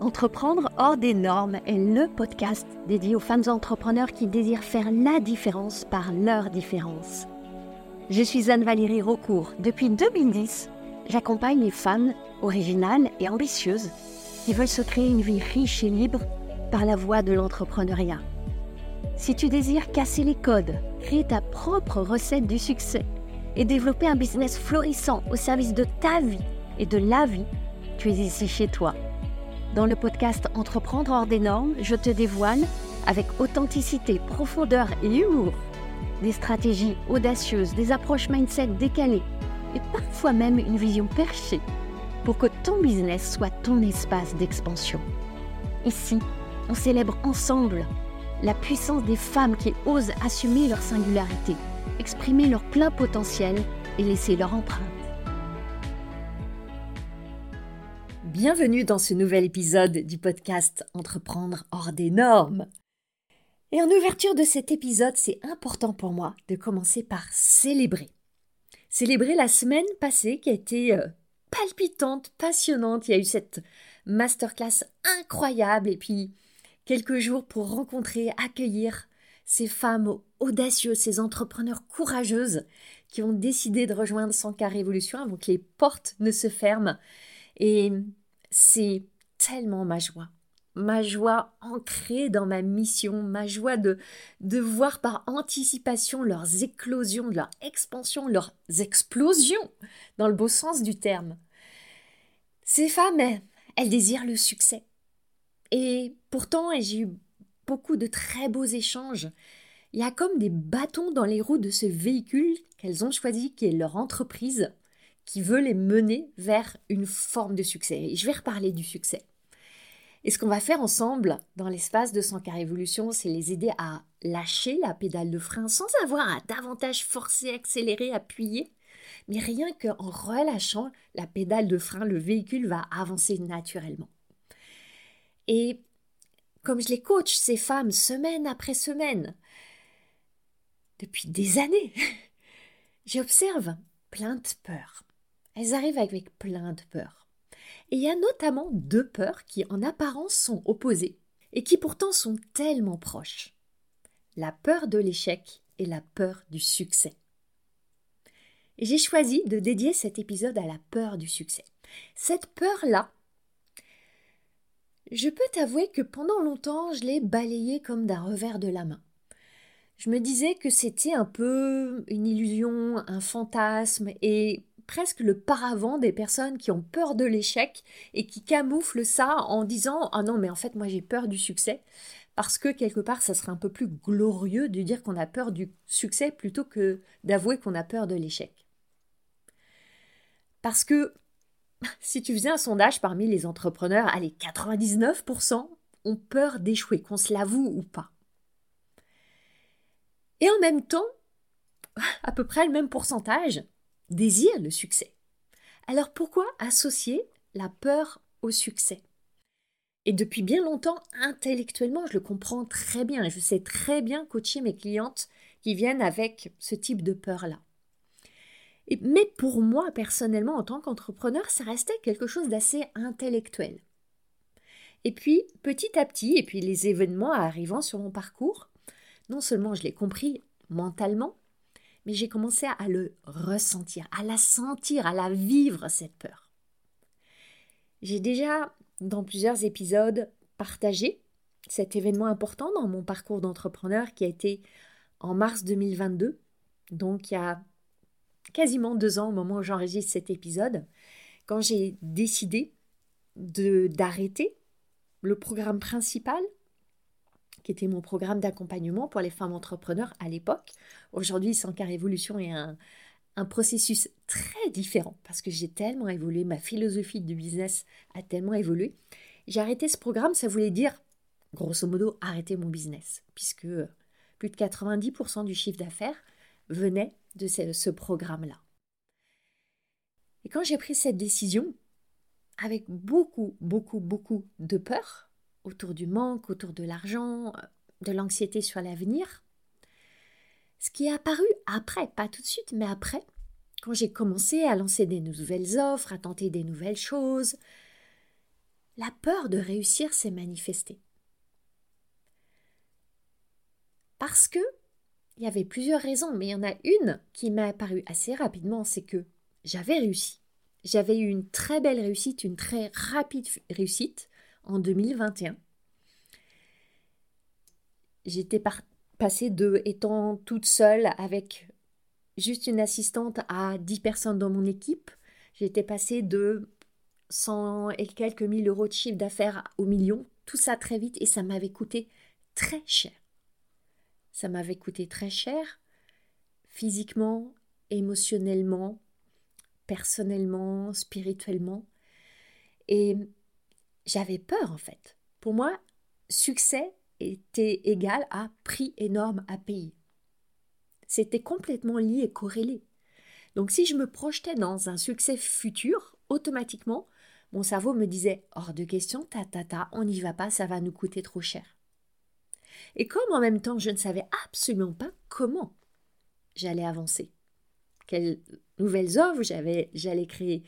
Entreprendre hors des normes est le podcast dédié aux femmes entrepreneurs qui désirent faire la différence par leur différence. Je suis Anne-Valérie Raucourt. Depuis 2010, j'accompagne les femmes originales et ambitieuses qui veulent se créer une vie riche et libre par la voie de l'entrepreneuriat. Si tu désires casser les codes, créer ta propre recette du succès et développer un business florissant au service de ta vie et de la vie, tu es ici chez toi. Dans le podcast Entreprendre hors des normes, je te dévoile, avec authenticité, profondeur et humour, des stratégies audacieuses, des approches mindset décalées et parfois même une vision perchée pour que ton business soit ton espace d'expansion. Ici, on célèbre ensemble la puissance des femmes qui osent assumer leur singularité, exprimer leur plein potentiel et laisser leur empreinte. Bienvenue dans ce nouvel épisode du podcast Entreprendre hors des normes. Et en ouverture de cet épisode, c'est important pour moi de commencer par célébrer. Célébrer la semaine passée qui a été euh, palpitante, passionnante. Il y a eu cette masterclass incroyable et puis quelques jours pour rencontrer, accueillir ces femmes audacieuses, ces entrepreneurs courageuses qui ont décidé de rejoindre 100K Révolution avant que les portes ne se ferment. Et c'est tellement ma joie. Ma joie ancrée dans ma mission, ma joie de, de voir par anticipation leurs éclosions, leur expansion, leurs explosions, dans le beau sens du terme. Ces femmes, elles désirent le succès. Et pourtant, j'ai eu beaucoup de très beaux échanges. Il y a comme des bâtons dans les roues de ce véhicule qu'elles ont choisi, qui est leur entreprise, qui veut les mener vers une forme de succès. Et je vais reparler du succès. Et ce qu'on va faire ensemble dans l'espace de 100 Révolution, c'est les aider à lâcher la pédale de frein sans avoir à davantage forcer, accélérer, appuyer. Mais rien qu'en relâchant la pédale de frein, le véhicule va avancer naturellement. Et comme je les coach, ces femmes, semaine après semaine, depuis des années, j'observe plein de peurs. Elles arrivent avec plein de peurs. Et il y a notamment deux peurs qui en apparence sont opposées et qui pourtant sont tellement proches. La peur de l'échec et la peur du succès. J'ai choisi de dédier cet épisode à la peur du succès. Cette peur-là, je peux t'avouer que pendant longtemps, je l'ai balayée comme d'un revers de la main. Je me disais que c'était un peu une illusion, un fantasme et presque le paravent des personnes qui ont peur de l'échec et qui camouflent ça en disant Ah non, mais en fait, moi j'ai peur du succès. Parce que quelque part, ça serait un peu plus glorieux de dire qu'on a peur du succès plutôt que d'avouer qu'on a peur de l'échec. Parce que si tu faisais un sondage parmi les entrepreneurs, allez, 99% ont peur d'échouer, qu'on se l'avoue ou pas. Et en même temps, à peu près le même pourcentage désirent le succès. Alors pourquoi associer la peur au succès? Et depuis bien longtemps, intellectuellement, je le comprends très bien et je sais très bien coacher mes clientes qui viennent avec ce type de peur-là mais pour moi, personnellement, en tant qu'entrepreneur, ça restait quelque chose d'assez intellectuel. Et puis, petit à petit, et puis les événements arrivant sur mon parcours, non seulement je l'ai compris mentalement, mais j'ai commencé à le ressentir, à la sentir, à la vivre, cette peur. J'ai déjà, dans plusieurs épisodes, partagé cet événement important dans mon parcours d'entrepreneur qui a été en mars 2022, donc il y a quasiment deux ans au moment où j'enregistre cet épisode, quand j'ai décidé de d'arrêter le programme principal, qui était mon programme d'accompagnement pour les femmes entrepreneurs à l'époque. Aujourd'hui, 100K Révolution est un, un processus très différent parce que j'ai tellement évolué, ma philosophie du business a tellement évolué. J'ai arrêté ce programme, ça voulait dire, grosso modo, arrêter mon business, puisque plus de 90% du chiffre d'affaires venait de ce, programme-là. Et quand j'ai pris cette décision, avec beaucoup, beaucoup, beaucoup de peur autour du manque, autour de l'argent, de l'anxiété sur l'avenir, ce qui est apparu après, pas tout de suite, mais après, quand j'ai commencé à lancer des nouvelles offres, à tenter des nouvelles choses, la peur de réussir s'est manifestée. Parce que il y avait plusieurs raisons, mais il y en a une qui m'a apparu assez rapidement, c'est que j'avais réussi. J'avais eu une très belle réussite, une très rapide réussite en 2021. J'étais passée de étant toute seule avec juste une assistante à 10 personnes dans mon équipe. J'étais passée de 100 et quelques mille euros de chiffre d'affaires au million, tout ça très vite et ça m'avait coûté très cher. Ça m'avait coûté très cher, physiquement, émotionnellement, personnellement, spirituellement. Et j'avais peur en fait. Pour moi, succès était égal à prix énorme à payer. C'était complètement lié et corrélé. Donc si je me projetais dans un succès futur, automatiquement, mon cerveau me disait hors de question, ta ta ta, on n'y va pas, ça va nous coûter trop cher. Et comme en même temps je ne savais absolument pas comment j'allais avancer, quelles nouvelles offres j'allais créer,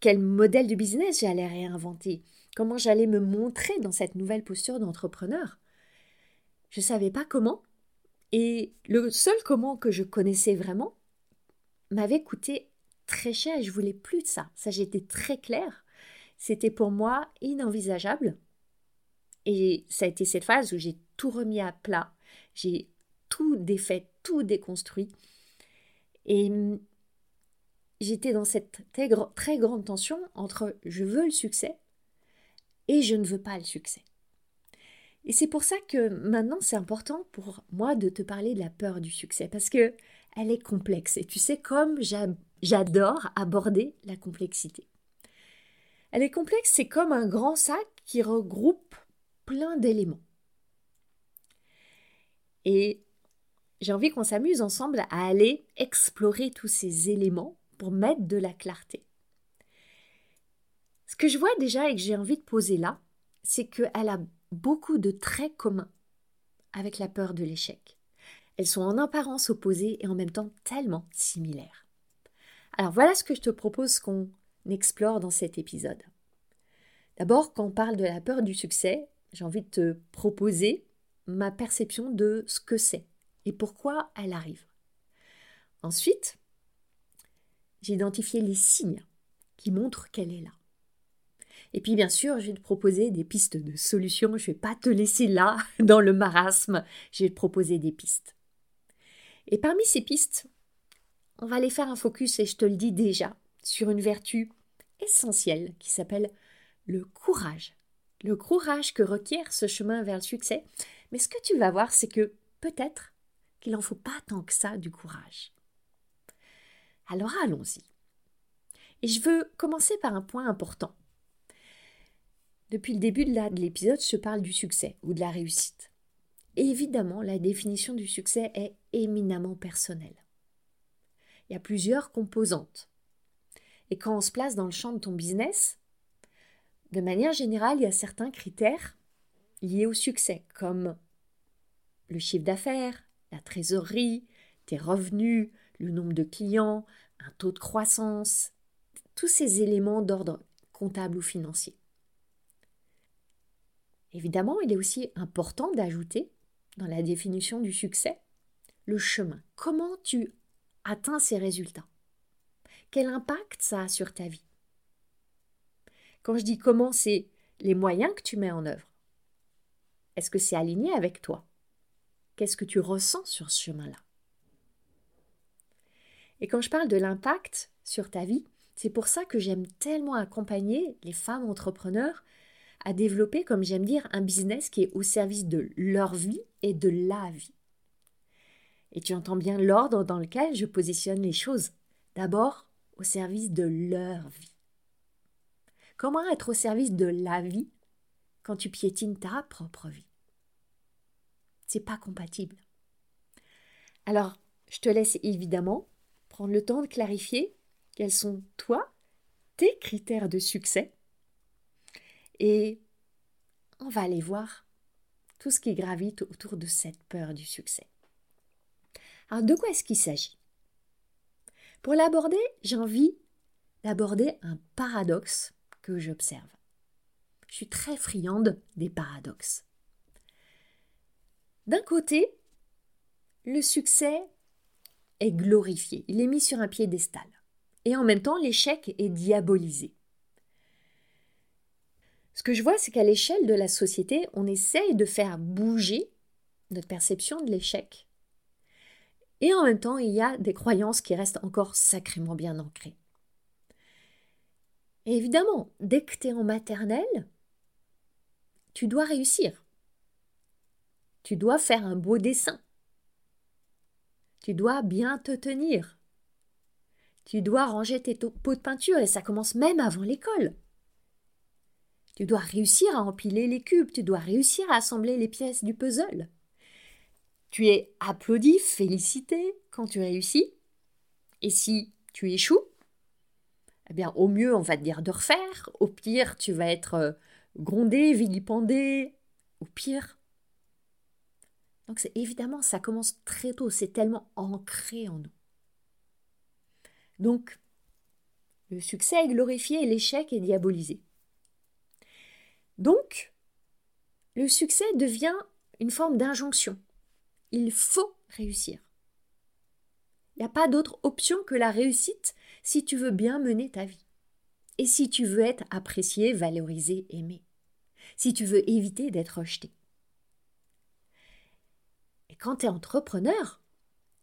quel modèle de business j'allais réinventer, comment j'allais me montrer dans cette nouvelle posture d'entrepreneur. Je ne savais pas comment, et le seul comment que je connaissais vraiment m'avait coûté très cher je voulais plus de ça. Ça, j'étais très claire. C'était pour moi inenvisageable. Et ça a été cette phase où j'ai tout remis à plat. J'ai tout défait, tout déconstruit. Et hum, j'étais dans cette très grande tension entre je veux le succès et je ne veux pas le succès. Et c'est pour ça que maintenant c'est important pour moi de te parler de la peur du succès parce que elle est complexe et tu sais comme j'adore aborder la complexité. Elle est complexe, c'est comme un grand sac qui regroupe plein d'éléments. Et j'ai envie qu'on s'amuse ensemble à aller explorer tous ces éléments pour mettre de la clarté. Que je vois déjà et que j'ai envie de poser là, c'est qu'elle a beaucoup de traits communs avec la peur de l'échec. Elles sont en apparence opposées et en même temps tellement similaires. Alors voilà ce que je te propose qu'on explore dans cet épisode. D'abord, quand on parle de la peur du succès, j'ai envie de te proposer ma perception de ce que c'est et pourquoi elle arrive. Ensuite, j'ai identifié les signes qui montrent qu'elle est là. Et puis bien sûr, je vais te proposer des pistes de solutions. Je ne vais pas te laisser là, dans le marasme. Je vais te proposer des pistes. Et parmi ces pistes, on va aller faire un focus, et je te le dis déjà, sur une vertu essentielle qui s'appelle le courage. Le courage que requiert ce chemin vers le succès. Mais ce que tu vas voir, c'est que peut-être qu'il n'en faut pas tant que ça du courage. Alors allons-y. Et je veux commencer par un point important. Depuis le début de l'épisode, je parle du succès ou de la réussite. évidemment, la définition du succès est éminemment personnelle. Il y a plusieurs composantes. Et quand on se place dans le champ de ton business, de manière générale, il y a certains critères liés au succès, comme le chiffre d'affaires, la trésorerie, tes revenus, le nombre de clients, un taux de croissance, tous ces éléments d'ordre comptable ou financier. Évidemment, il est aussi important d'ajouter dans la définition du succès le chemin. Comment tu atteins ces résultats? Quel impact ça a sur ta vie? Quand je dis comment, c'est les moyens que tu mets en œuvre. Est-ce que c'est aligné avec toi? Qu'est-ce que tu ressens sur ce chemin-là? Et quand je parle de l'impact sur ta vie, c'est pour ça que j'aime tellement accompagner les femmes entrepreneurs à développer, comme j'aime dire, un business qui est au service de leur vie et de la vie. Et tu entends bien l'ordre dans lequel je positionne les choses. D'abord, au service de leur vie. Comment être au service de la vie quand tu piétines ta propre vie? C'est pas compatible. Alors, je te laisse évidemment prendre le temps de clarifier quels sont, toi, tes critères de succès et on va aller voir tout ce qui gravite autour de cette peur du succès. Alors de quoi est-ce qu'il s'agit? Pour l'aborder, j'ai envie d'aborder un paradoxe que j'observe. je suis très friande des paradoxes. D'un côté, le succès est glorifié, il est mis sur un piédestal. Et en même temps, l'échec est diabolisé. Ce que je vois, c'est qu'à l'échelle de la société, on essaye de faire bouger notre perception de l'échec. Et en même temps, il y a des croyances qui restent encore sacrément bien ancrées. Évidemment, dès que tu es en maternelle, tu dois réussir. Tu dois faire un beau dessin. Tu dois bien te tenir. Tu dois ranger tes pots de peinture et ça commence même avant l'école. Tu dois réussir à empiler les cubes, tu dois réussir à assembler les pièces du puzzle. Tu es applaudi, félicité quand tu réussis. Et si tu échoues, eh bien, au mieux, on va te dire de refaire. Au pire, tu vas être euh, grondé, vilipendé. Au pire. Donc, c'est évidemment, ça commence très tôt. C'est tellement ancré en nous. Donc, le succès est glorifié et l'échec est diabolisé. Donc, le succès devient une forme d'injonction. Il faut réussir. Il n'y a pas d'autre option que la réussite si tu veux bien mener ta vie. Et si tu veux être apprécié, valorisé, aimé. Si tu veux éviter d'être rejeté. Et quand tu es entrepreneur,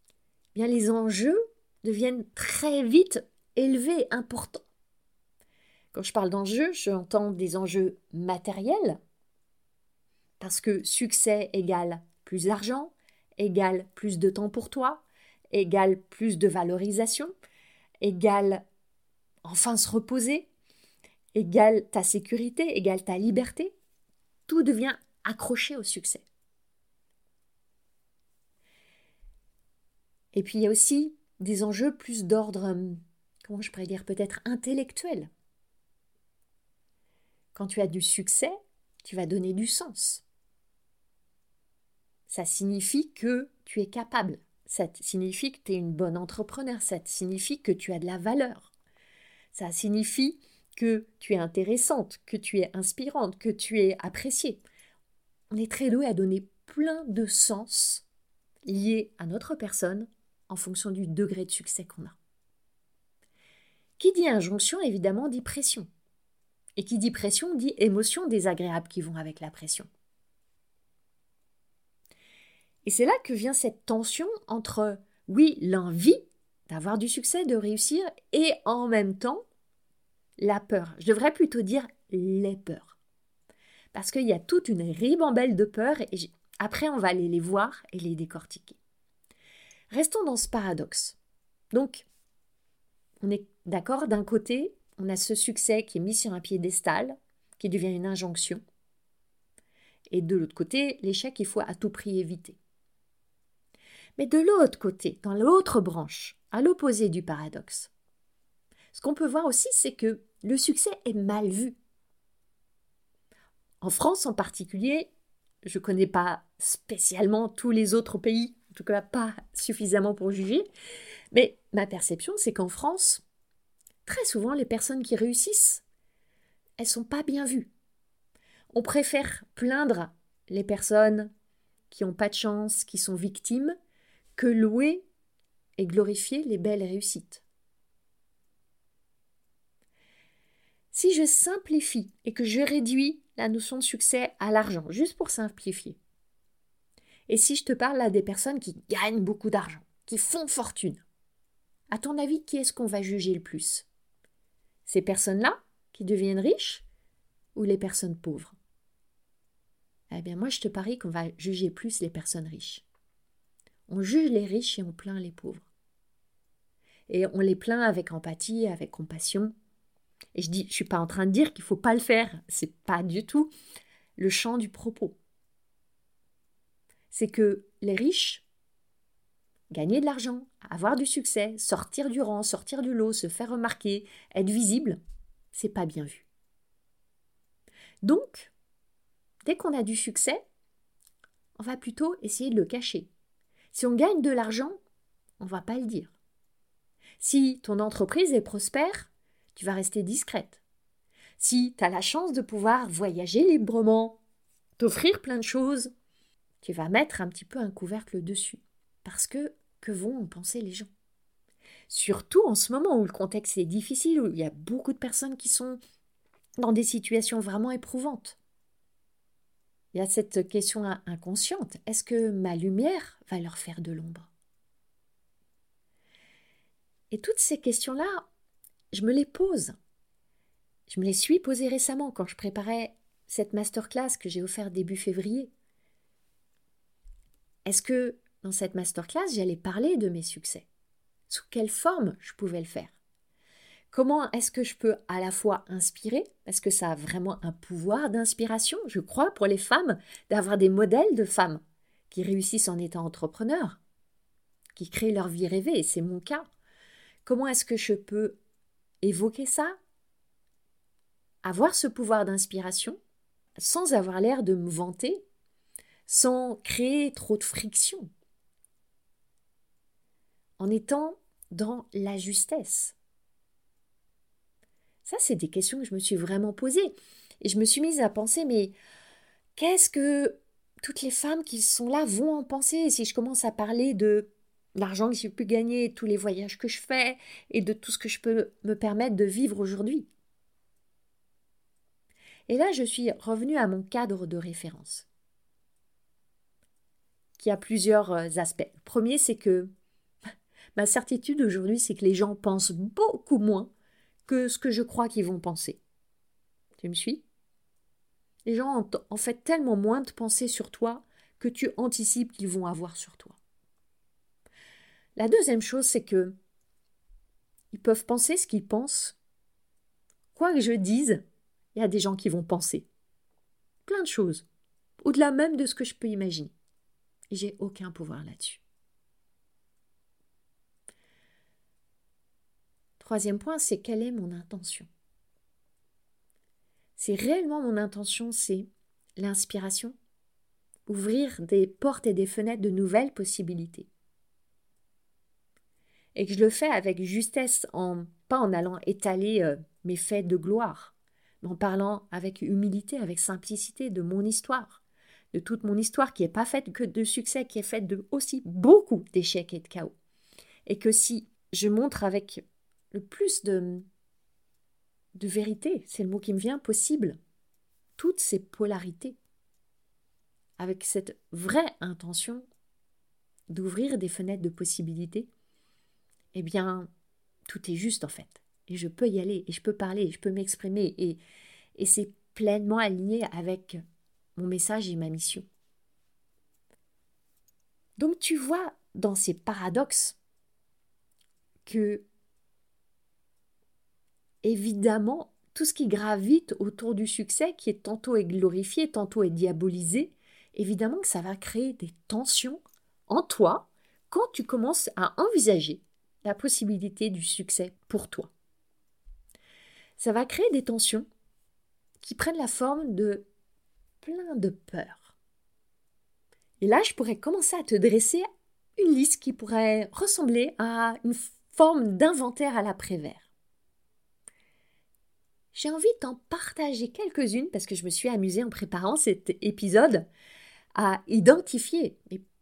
eh bien les enjeux deviennent très vite élevés, importants. Quand je parle d'enjeux, j'entends des enjeux matériels, parce que succès égale plus d'argent, égale plus de temps pour toi, égale plus de valorisation, égale enfin se reposer, égale ta sécurité, égale ta liberté. Tout devient accroché au succès. Et puis il y a aussi des enjeux plus d'ordre, comment je pourrais dire, peut-être intellectuel. Quand tu as du succès, tu vas donner du sens. Ça signifie que tu es capable. Ça signifie que tu es une bonne entrepreneur. Ça signifie que tu as de la valeur. Ça signifie que tu es intéressante, que tu es inspirante, que tu es appréciée. On est très doué à donner plein de sens liés à notre personne en fonction du degré de succès qu'on a. Qui dit injonction, évidemment, dit pression. Et qui dit pression dit émotions désagréables qui vont avec la pression. Et c'est là que vient cette tension entre, oui, l'envie d'avoir du succès, de réussir, et en même temps, la peur. Je devrais plutôt dire les peurs. Parce qu'il y a toute une ribambelle de peurs, et après on va aller les voir et les décortiquer. Restons dans ce paradoxe. Donc, on est d'accord, d'un côté, on a ce succès qui est mis sur un piédestal, qui devient une injonction, et de l'autre côté, l'échec qu'il faut à tout prix éviter. Mais de l'autre côté, dans l'autre branche, à l'opposé du paradoxe, ce qu'on peut voir aussi, c'est que le succès est mal vu. En France en particulier, je ne connais pas spécialement tous les autres pays, en tout cas pas suffisamment pour juger, mais ma perception, c'est qu'en France, très souvent, les personnes qui réussissent, elles sont pas bien vues. On préfère plaindre les personnes qui n'ont pas de chance, qui sont victimes, que louer et glorifier les belles réussites. Si je simplifie et que je réduis la notion de succès à l'argent, juste pour simplifier, et si je te parle là des personnes qui gagnent beaucoup d'argent, qui font fortune, à ton avis, qui est-ce qu'on va juger le plus? Ces personnes-là qui deviennent riches ou les personnes pauvres? Eh bien, moi, je te parie qu'on va juger plus les personnes riches. On juge les riches et on plaint les pauvres. Et on les plaint avec empathie, avec compassion. Et je dis, je suis pas en train de dire qu'il faut pas le faire. C'est pas du tout le champ du propos. C'est que les riches, gagner de l'argent, avoir du succès, sortir du rang, sortir du lot, se faire remarquer, être visible, c'est pas bien vu. Donc, dès qu'on a du succès, on va plutôt essayer de le cacher. Si on gagne de l'argent, on va pas le dire. Si ton entreprise est prospère, tu vas rester discrète. si tu as la chance de pouvoir voyager librement, t'offrir plein de choses, tu vas mettre un petit peu un couvercle dessus. Parce que que vont en penser les gens? Surtout en ce moment où le contexte est difficile, où il y a beaucoup de personnes qui sont dans des situations vraiment éprouvantes. Il y a cette question inconsciente. Est-ce que ma lumière va leur faire de l'ombre? Et toutes ces questions-là, je me les pose. Je me les suis posées récemment quand je préparais cette masterclass que j'ai offerte début février. Est-ce que dans cette masterclass, j'allais parler de mes succès. Sous quelle forme je pouvais le faire? Comment est-ce que je peux à la fois inspirer, parce que ça a vraiment un pouvoir d'inspiration, je crois, pour les femmes, d'avoir des modèles de femmes qui réussissent en étant entrepreneurs, qui créent leur vie rêvée, et c'est mon cas. Comment est-ce que je peux évoquer ça, avoir ce pouvoir d'inspiration, sans avoir l'air de me vanter, sans créer trop de friction, en étant dans la justesse ça, c'est des questions que je me suis vraiment posées. Et je me suis mise à penser, mais qu'est-ce que toutes les femmes qui sont là vont en penser si je commence à parler de l'argent que j'ai pu gagner, tous les voyages que je fais et de tout ce que je peux me permettre de vivre aujourd'hui? Et là, je suis revenue à mon cadre de référence, qui a plusieurs euh, aspects. Le premier, c'est que ma certitude aujourd'hui, c'est que les gens pensent beaucoup moins que ce que je crois qu'ils vont penser. Tu me suis? Les gens ont en fait tellement moins de pensées sur toi que tu anticipes qu'ils vont avoir sur toi. La deuxième chose, c'est que ils peuvent penser ce qu'ils pensent. Quoi que je dise, il y a des gens qui vont penser. Plein de choses, au-delà même de ce que je peux imaginer. Et j'ai aucun pouvoir là-dessus. Troisième point, c'est quelle est mon intention? Si réellement mon intention, c'est l'inspiration, ouvrir des portes et des fenêtres de nouvelles possibilités. Et que je le fais avec justesse, en, pas en allant étaler euh, mes faits de gloire, mais en parlant avec humilité, avec simplicité de mon histoire, de toute mon histoire qui n'est pas faite que de succès, qui est faite de aussi beaucoup d'échecs et de chaos. Et que si je montre avec le plus de, de vérité, c'est le mot qui me vient, possible. Toutes ces polarités. Avec cette vraie intention d'ouvrir des fenêtres de possibilités, eh bien, tout est juste en fait. Et je peux y aller, et je peux parler, et je peux m'exprimer, et, et c'est pleinement aligné avec mon message et ma mission. Donc tu vois dans ces paradoxes que évidemment, tout ce qui gravite autour du succès, qui est tantôt est glorifié, tantôt est diabolisé, évidemment que ça va créer des tensions en toi quand tu commences à envisager la possibilité du succès pour toi. Ça va créer des tensions qui prennent la forme de plein de peurs. Et là, je pourrais commencer à te dresser une liste qui pourrait ressembler à une forme d'inventaire à l'après-vert. J'ai envie d'en partager quelques-unes parce que je me suis amusée en préparant cet épisode à identifier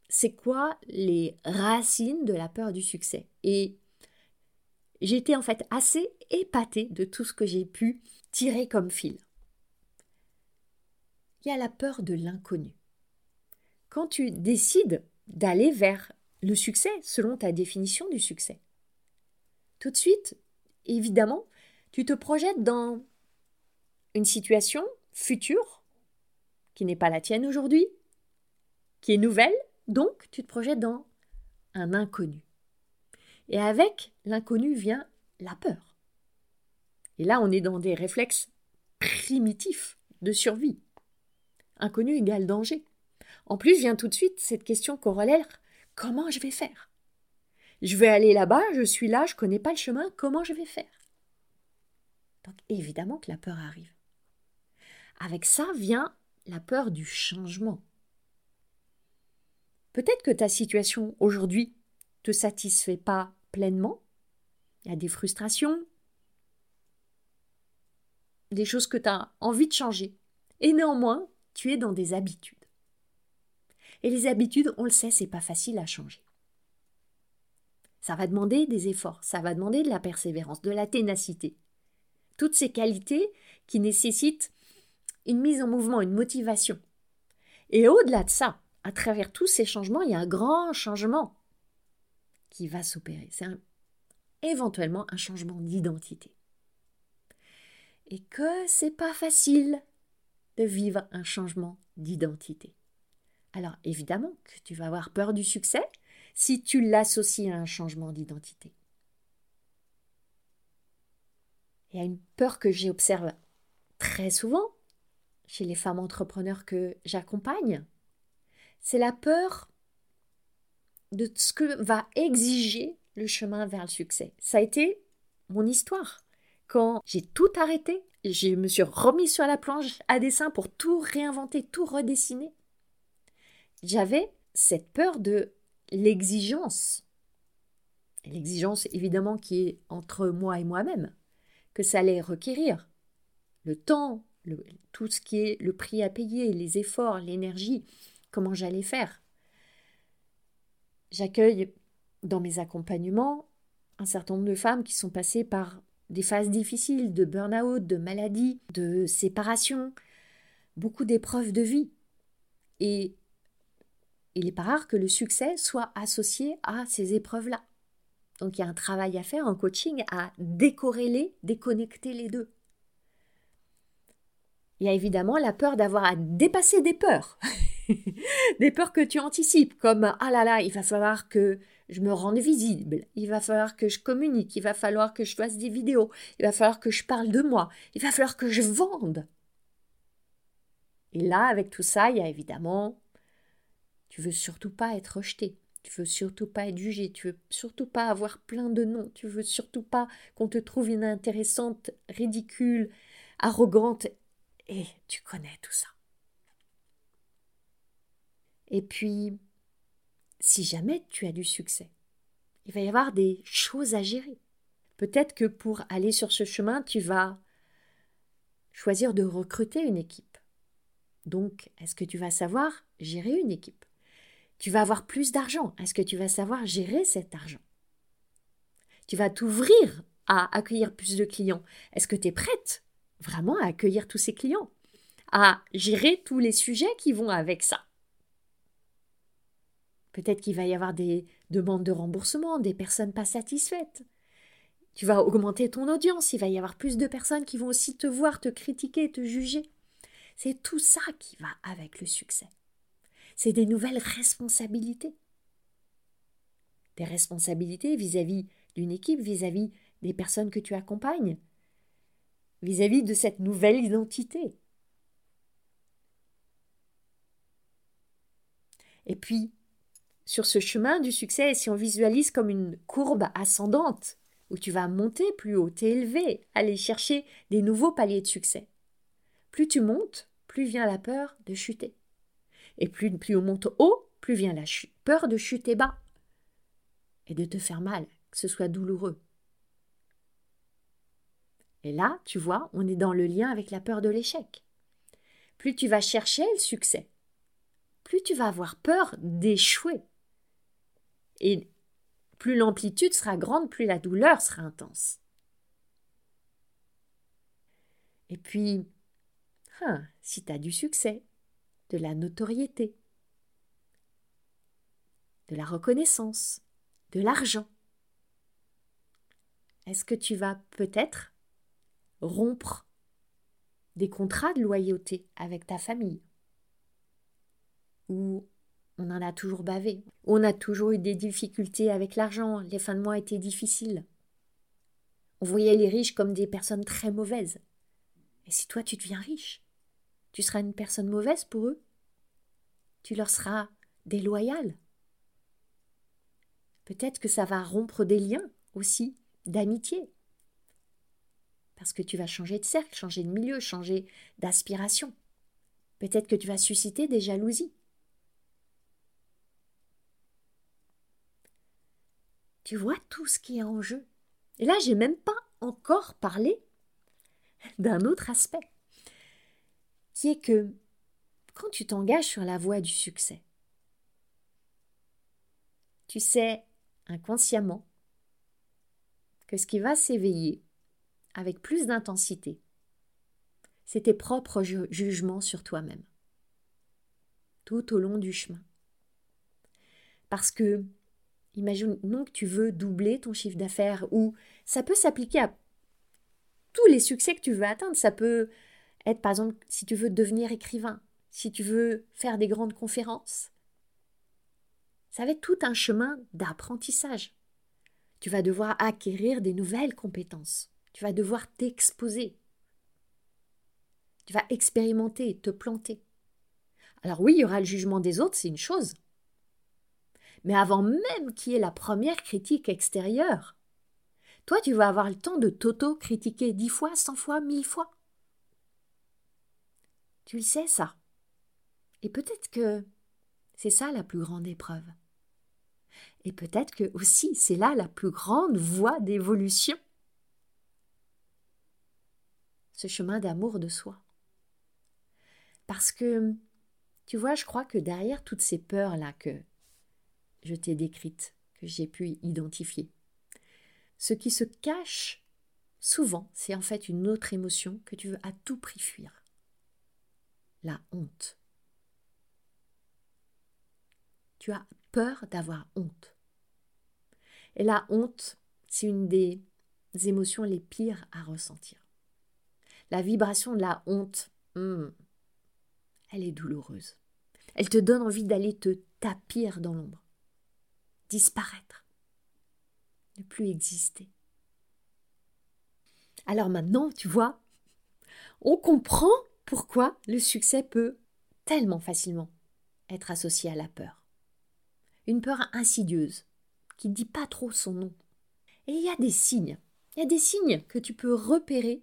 c'est quoi les racines de la peur du succès? Et j'étais en fait assez épatée de tout ce que j'ai pu tirer comme fil. Il y a la peur de l'inconnu. Quand tu décides d'aller vers le succès selon ta définition du succès, tout de suite, évidemment, tu te projettes dans une situation future qui n'est pas la tienne aujourd'hui, qui est nouvelle, donc tu te projettes dans un inconnu. Et avec l'inconnu vient la peur. Et là, on est dans des réflexes primitifs de survie. Inconnu égale danger. En plus, vient tout de suite cette question corollaire comment je vais faire? Je vais aller là-bas, je suis là, je connais pas le chemin, comment je vais faire? Donc évidemment que la peur arrive. Avec ça vient la peur du changement. Peut-être que ta situation aujourd'hui te satisfait pas pleinement. Il y a des frustrations, des choses que tu as envie de changer. Et néanmoins, tu es dans des habitudes. Et les habitudes, on le sait, c'est pas facile à changer. Ça va demander des efforts, ça va demander de la persévérance, de la ténacité. Toutes ces qualités qui nécessitent une mise en mouvement, une motivation. Et au-delà de ça, à travers tous ces changements, il y a un grand changement qui va s'opérer. C'est éventuellement un changement d'identité. Et que c'est pas facile de vivre un changement d'identité. Alors évidemment que tu vas avoir peur du succès si tu l'associes à un changement d'identité. Il y a une peur que j'observe très souvent chez les femmes entrepreneurs que j'accompagne, c'est la peur de ce que va exiger le chemin vers le succès. Ça a été mon histoire. Quand j'ai tout arrêté, je me suis remis sur la planche à dessin pour tout réinventer, tout redessiner. J'avais cette peur de l'exigence. L'exigence, évidemment, qui est entre moi et moi-même, que ça allait requérir. Le temps, tout ce qui est le prix à payer, les efforts, l'énergie, comment j'allais faire. J'accueille dans mes accompagnements un certain nombre de femmes qui sont passées par des phases difficiles de burn-out, de maladie, de séparation, beaucoup d'épreuves de vie. Et il n'est pas rare que le succès soit associé à ces épreuves-là. Donc il y a un travail à faire en coaching à décorréler, déconnecter les deux. Il y a évidemment la peur d'avoir à dépasser des peurs. des peurs que tu anticipes, comme ah là là, il va falloir que je me rende visible, il va falloir que je communique, il va falloir que je fasse des vidéos, il va falloir que je parle de moi, il va falloir que je vende. Et là, avec tout ça, il y a évidemment, tu veux surtout pas être rejeté, tu veux surtout pas être jugé, tu veux surtout pas avoir plein de noms, tu veux surtout pas qu'on te trouve inintéressante, ridicule, arrogante, et tu connais tout ça. Et puis, si jamais tu as du succès, il va y avoir des choses à gérer. Peut-être que pour aller sur ce chemin, tu vas choisir de recruter une équipe. Donc, est-ce que tu vas savoir gérer une équipe? Tu vas avoir plus d'argent. Est-ce que tu vas savoir gérer cet argent? Tu vas t'ouvrir à accueillir plus de clients. Est-ce que tu es prête vraiment à accueillir tous ces clients, à gérer tous les sujets qui vont avec ça? Peut-être qu'il va y avoir des demandes de remboursement, des personnes pas satisfaites. Tu vas augmenter ton audience, il va y avoir plus de personnes qui vont aussi te voir, te critiquer, te juger. C'est tout ça qui va avec le succès. C'est des nouvelles responsabilités. Des responsabilités vis-à-vis d'une équipe, vis-à-vis -vis des personnes que tu accompagnes, vis-à-vis de cette nouvelle identité. Et puis, sur ce chemin du succès, si on visualise comme une courbe ascendante, où tu vas monter plus haut, t'élever, aller chercher des nouveaux paliers de succès. Plus tu montes, plus vient la peur de chuter. Et plus, on monte haut, plus vient la peur de chuter bas et de te faire mal, que ce soit douloureux. Et là, tu vois, on est dans le lien avec la peur de l'échec. Plus tu vas chercher le succès, plus tu vas avoir peur d'échouer. Et plus l'amplitude sera grande, plus la douleur sera intense. Et puis, hein, si tu as du succès, de la notoriété, de la reconnaissance, de l'argent, est-ce que tu vas peut-être rompre des contrats de loyauté avec ta famille, où on en a toujours bavé, on a toujours eu des difficultés avec l'argent, les fins de mois étaient difficiles. On voyait les riches comme des personnes très mauvaises. Et si toi tu deviens riche, tu seras une personne mauvaise pour eux Tu leur seras déloyal Peut-être que ça va rompre des liens aussi d'amitié parce que tu vas changer de cercle, changer de milieu, changer d'aspiration. Peut-être que tu vas susciter des jalousies. Tu vois tout ce qui est en jeu. Et là, j'ai même pas encore parlé d'un autre aspect, qui est que quand tu t'engages sur la voie du succès, tu sais inconsciemment que ce qui va s'éveiller avec plus d'intensité, c'est tes propres jugements sur toi-même, tout au long du chemin. Parce que, imaginons que tu veux doubler ton chiffre d'affaires, ou ça peut s'appliquer à tous les succès que tu veux atteindre. Ça peut être, par exemple, si tu veux devenir écrivain, si tu veux faire des grandes conférences. Ça va être tout un chemin d'apprentissage. Tu vas devoir acquérir des nouvelles compétences. Tu vas devoir t'exposer. Tu vas expérimenter, te planter. Alors oui, il y aura le jugement des autres, c'est une chose. Mais avant même qu'il y ait la première critique extérieure, toi, tu vas avoir le temps de t'auto-critiquer dix fois, cent fois, mille fois. Tu le sais, ça. Et peut-être que c'est ça la plus grande épreuve. Et peut-être que aussi c'est là la plus grande voie d'évolution. Ce chemin d'amour de soi. Parce que, tu vois, je crois que derrière toutes ces peurs-là que je t'ai décrites, que j'ai pu identifier, ce qui se cache souvent, c'est en fait une autre émotion que tu veux à tout prix fuir. La honte. Tu as peur d'avoir honte. Et la honte, c'est une des émotions les pires à ressentir. La vibration de la honte, hmm, elle est douloureuse. Elle te donne envie d'aller te tapir dans l'ombre, disparaître ne plus exister. Alors maintenant, tu vois, on comprend pourquoi le succès peut tellement facilement être associé à la peur. Une peur insidieuse, qui ne dit pas trop son nom. Et il y a des signes, il y a des signes que tu peux repérer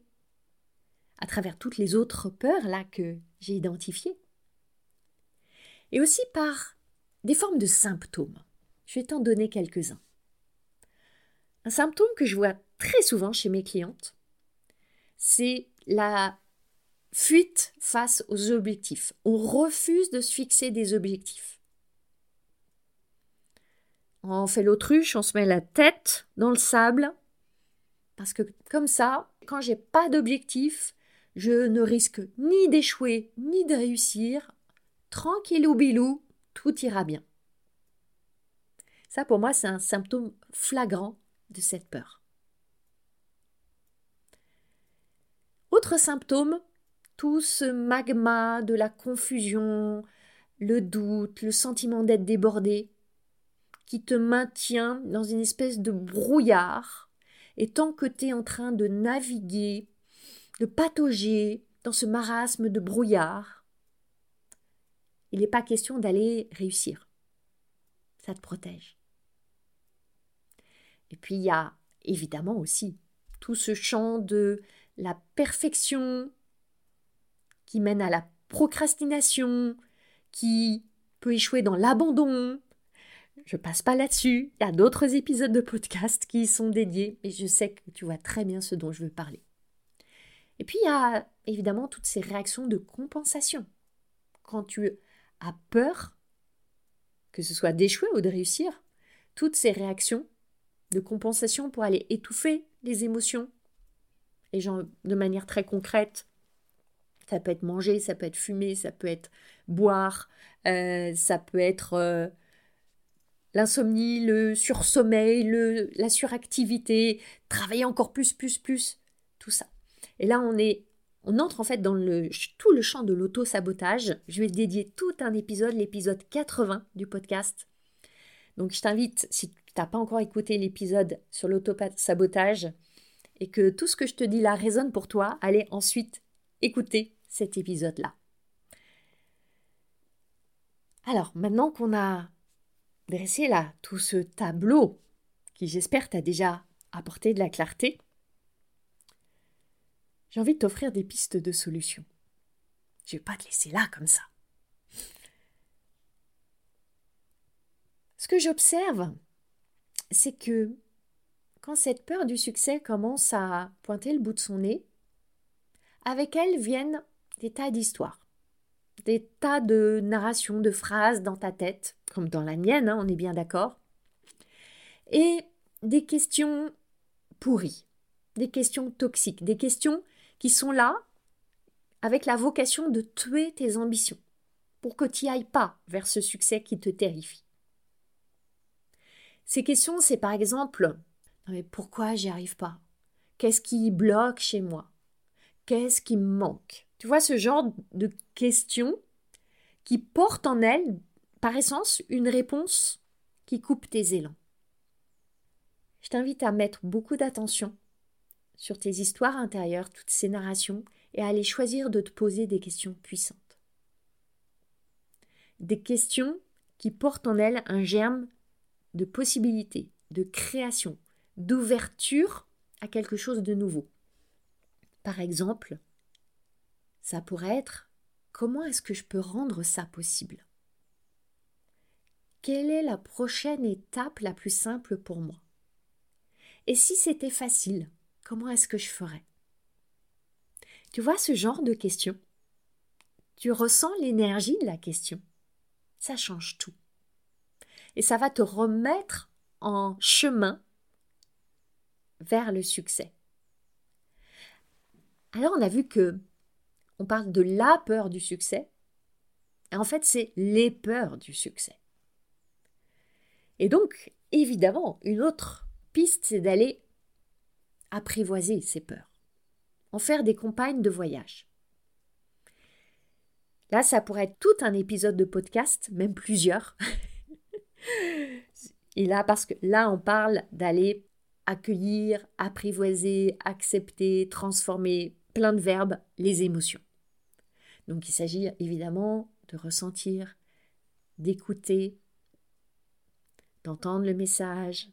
à travers toutes les autres peurs là que j'ai identifiées. Et aussi par des formes de symptômes. Je vais t'en donner quelques-uns. Un symptôme que je vois très souvent chez mes clientes, c'est la fuite face aux objectifs. On refuse de se fixer des objectifs. On fait l'autruche, on se met la tête dans le sable, parce que comme ça, quand j'ai pas d'objectif, je ne risque ni d'échouer ni de réussir. Tranquillou bilou, tout ira bien. Ça, pour moi, c'est un symptôme flagrant de cette peur. Autre symptôme, tout ce magma de la confusion, le doute, le sentiment d'être débordé, qui te maintient dans une espèce de brouillard, et tant que tu es en train de naviguer, de patauger dans ce marasme de brouillard, il n'est pas question d'aller réussir. Ça te protège. Et puis il y a évidemment aussi tout ce champ de la perfection qui mène à la procrastination, qui peut échouer dans l'abandon. Je passe pas là-dessus. Il y a d'autres épisodes de podcast qui y sont dédiés, mais je sais que tu vois très bien ce dont je veux parler. Et puis il y a évidemment toutes ces réactions de compensation. Quand tu as peur, que ce soit d'échouer ou de réussir, toutes ces réactions de compensation pour aller étouffer les émotions. Et genre, de manière très concrète, ça peut être manger, ça peut être fumer, ça peut être boire, euh, ça peut être euh, l'insomnie, le sursommeil, le, la suractivité, travailler encore plus, plus, plus, tout ça. Et là, on est, on entre en fait dans le, tout le champ de l'auto-sabotage. Je vais dédier tout un épisode, l'épisode 80 du podcast. Donc je t'invite, si t'as pas encore écouté l'épisode sur l'auto-sabotage et que tout ce que je te dis là résonne pour toi, allez ensuite écouter cet épisode-là. Alors, maintenant qu'on a dressé là tout ce tableau qui j'espère t'a déjà apporté de la clarté, j'ai envie de t'offrir des pistes de solutions. Je vais pas te laisser là comme ça. Ce que j'observe, c'est que quand cette peur du succès commence à pointer le bout de son nez, avec elles viennent des tas d'histoires, des tas de narrations, de phrases dans ta tête, comme dans la mienne, hein, on est bien d'accord, et des questions pourries, des questions toxiques, des questions qui sont là avec la vocation de tuer tes ambitions, pour que tu ailles pas vers ce succès qui te terrifie. Ces questions, c'est par exemple mais pourquoi j'y arrive pas? Qu'est-ce qui bloque chez moi? Qu'est-ce qui me manque? Tu vois ce genre de questions qui portent en elles, par essence, une réponse qui coupe tes élans. Je t'invite à mettre beaucoup d'attention sur tes histoires intérieures, toutes ces narrations, et à aller choisir de te poser des questions puissantes. Des questions qui portent en elles un germe de possibilité, de création, d'ouverture à quelque chose de nouveau. Par exemple, ça pourrait être comment est-ce que je peux rendre ça possible? Quelle est la prochaine étape la plus simple pour moi? Et si c'était facile, comment est-ce que je ferais? Tu vois ce genre de questions? Tu ressens l'énergie de la question? Ça change tout. Et ça va te remettre en chemin vers le succès. Alors on a vu que on parle de la peur du succès. Et en fait, c'est les peurs du succès. Et donc, évidemment, une autre piste, c'est d'aller apprivoiser ces peurs, en faire des compagnes de voyage. Là, ça pourrait être tout un épisode de podcast, même plusieurs. Et là, parce que là, on parle d'aller accueillir, apprivoiser, accepter, transformer, plein de verbes, les émotions. Donc il s'agit évidemment de ressentir, d'écouter, d'entendre le message,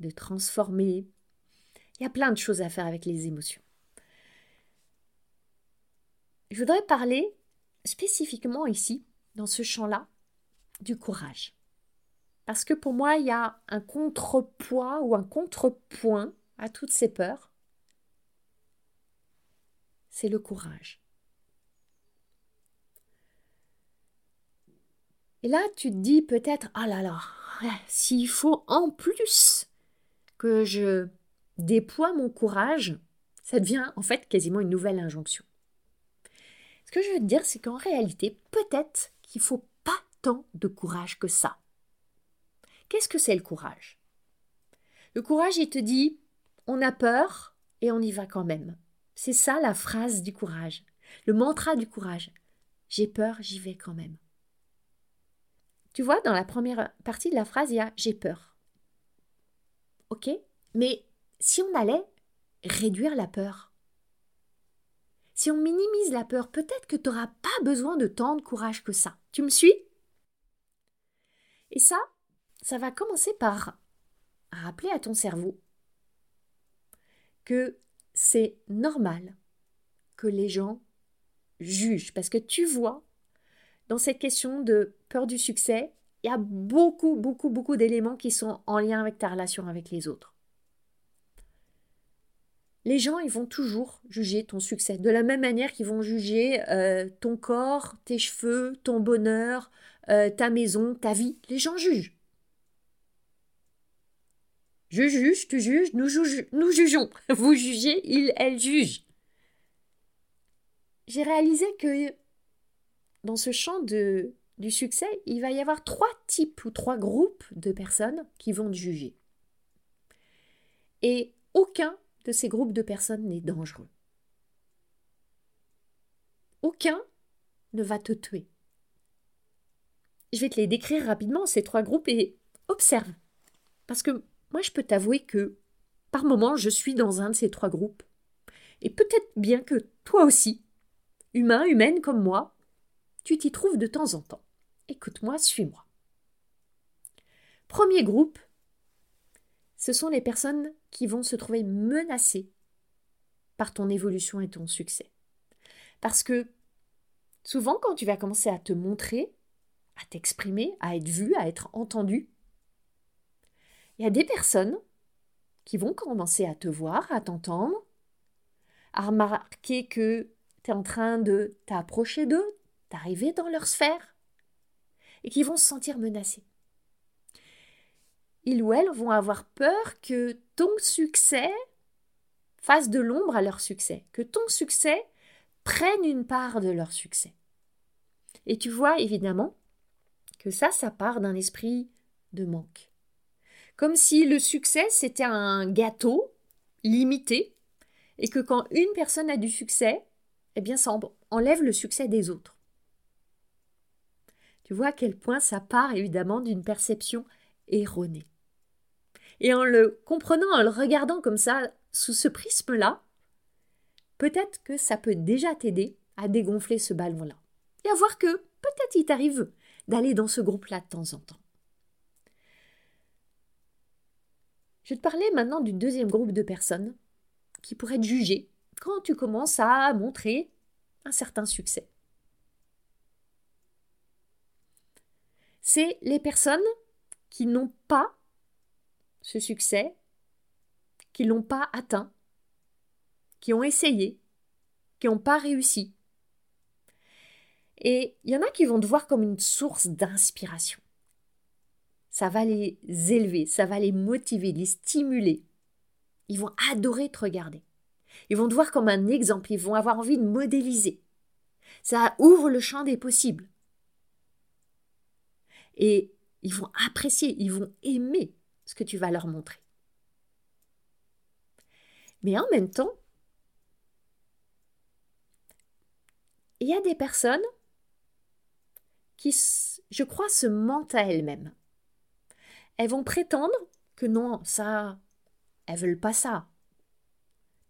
de transformer. Il y a plein de choses à faire avec les émotions. Je voudrais parler spécifiquement ici, dans ce champ-là, du courage. Parce que pour moi, il y a un contrepoids ou un contrepoint à toutes ces peurs. C'est le courage. Et là, tu te dis peut-être, ah là là, s'il faut en plus que je déploie mon courage, ça devient en fait quasiment une nouvelle injonction. Ce que je veux te dire, c'est qu'en réalité, peut-être qu'il faut pas tant de courage que ça. Qu'est-ce que c'est le courage? Le courage, il te dit on a peur et on y va quand même. C'est ça la phrase du courage, le mantra du courage. J'ai peur, j'y vais quand même. Tu vois, dans la première partie de la phrase, il y a j'ai peur. Ok? Mais si on allait réduire la peur, si on minimise la peur, peut-être que tu n'auras pas besoin de tant de courage que ça. Tu me suis? Et ça, ça va commencer par rappeler à ton cerveau que c'est normal que les gens jugent. Parce que tu vois, dans cette question de peur du succès, il y a beaucoup, beaucoup, beaucoup d'éléments qui sont en lien avec ta relation avec les autres. Les gens, ils vont toujours juger ton succès, de la même manière qu'ils vont juger euh, ton corps, tes cheveux, ton bonheur, euh, ta maison, ta vie. Les gens jugent. Je juge, tu juges, nous, nous jugeons. Vous jugez, il, elle juge. J'ai réalisé que dans ce champ de, du succès, il va y avoir trois types ou trois groupes de personnes qui vont te juger. Et aucun de ces groupes de personnes n'est dangereux. Aucun ne va te tuer. Je vais te les décrire rapidement, ces trois groupes, et observe. Parce que moi, je peux t'avouer que par moments, je suis dans un de ces trois groupes. Et peut-être bien que toi aussi, humain, humaine comme moi, tu t'y trouves de temps en temps. Écoute-moi, suis-moi. Premier groupe, ce sont les personnes qui vont se trouver menacées par ton évolution et ton succès. Parce que souvent, quand tu vas commencer à te montrer, à t'exprimer, à être vu, à être entendu, il y a des personnes qui vont commencer à te voir, à t'entendre, à remarquer que tu es en train de t'approcher d'eux, d'arriver dans leur sphère, et qui vont se sentir menacés. Ils ou elles vont avoir peur que ton succès fasse de l'ombre à leur succès, que ton succès prenne une part de leur succès. Et tu vois évidemment que ça, ça part d'un esprit de manque. Comme si le succès, c'était un gâteau limité, et que quand une personne a du succès, eh bien ça enlève le succès des autres. Tu vois à quel point ça part évidemment d'une perception erronée. Et en le comprenant, en le regardant comme ça, sous ce prisme-là, peut-être que ça peut déjà t'aider à dégonfler ce ballon-là. Et à voir que peut-être il t'arrive d'aller dans ce groupe-là de temps en temps. Je vais te parler maintenant du deuxième groupe de personnes qui pourraient te juger quand tu commences à montrer un certain succès. C'est les personnes qui n'ont pas ce succès, qui l'ont pas atteint, qui ont essayé, qui n'ont pas réussi. Et il y en a qui vont te voir comme une source d'inspiration. Ça va les élever, ça va les motiver, les stimuler. Ils vont adorer te regarder. Ils vont te voir comme un exemple, ils vont avoir envie de modéliser. Ça ouvre le champ des possibles. Et ils vont apprécier, ils vont aimer ce que tu vas leur montrer. Mais en même temps, il y a des personnes qui, je crois, se mentent à elles-mêmes. Elles vont prétendre que non, ça, elles veulent pas ça.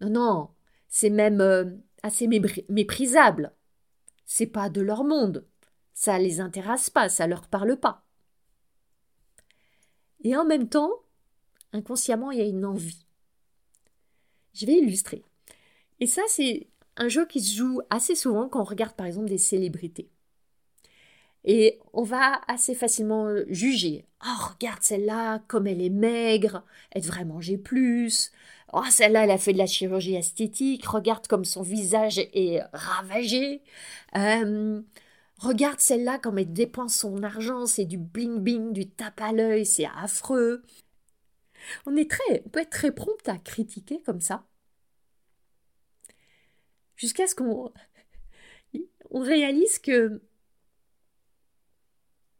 Non, non, c'est même euh, assez méprisable. C'est pas de leur monde. Ça les intéresse pas, ça leur parle pas. Et en même temps, inconsciemment, il y a une envie. Je vais illustrer. Et ça, c'est un jeu qui se joue assez souvent quand on regarde par exemple des célébrités. Et on va assez facilement juger. Oh, regarde celle-là, comme elle est maigre, elle devrait manger plus. Oh, celle-là, elle a fait de la chirurgie esthétique. Regarde comme son visage est ravagé. Euh, Regarde celle-là comme elle dépense son argent, c'est du bling-bling, du tape à l'œil, c'est affreux. On est très, peut être très prompt à critiquer comme ça. Jusqu'à ce qu'on on réalise que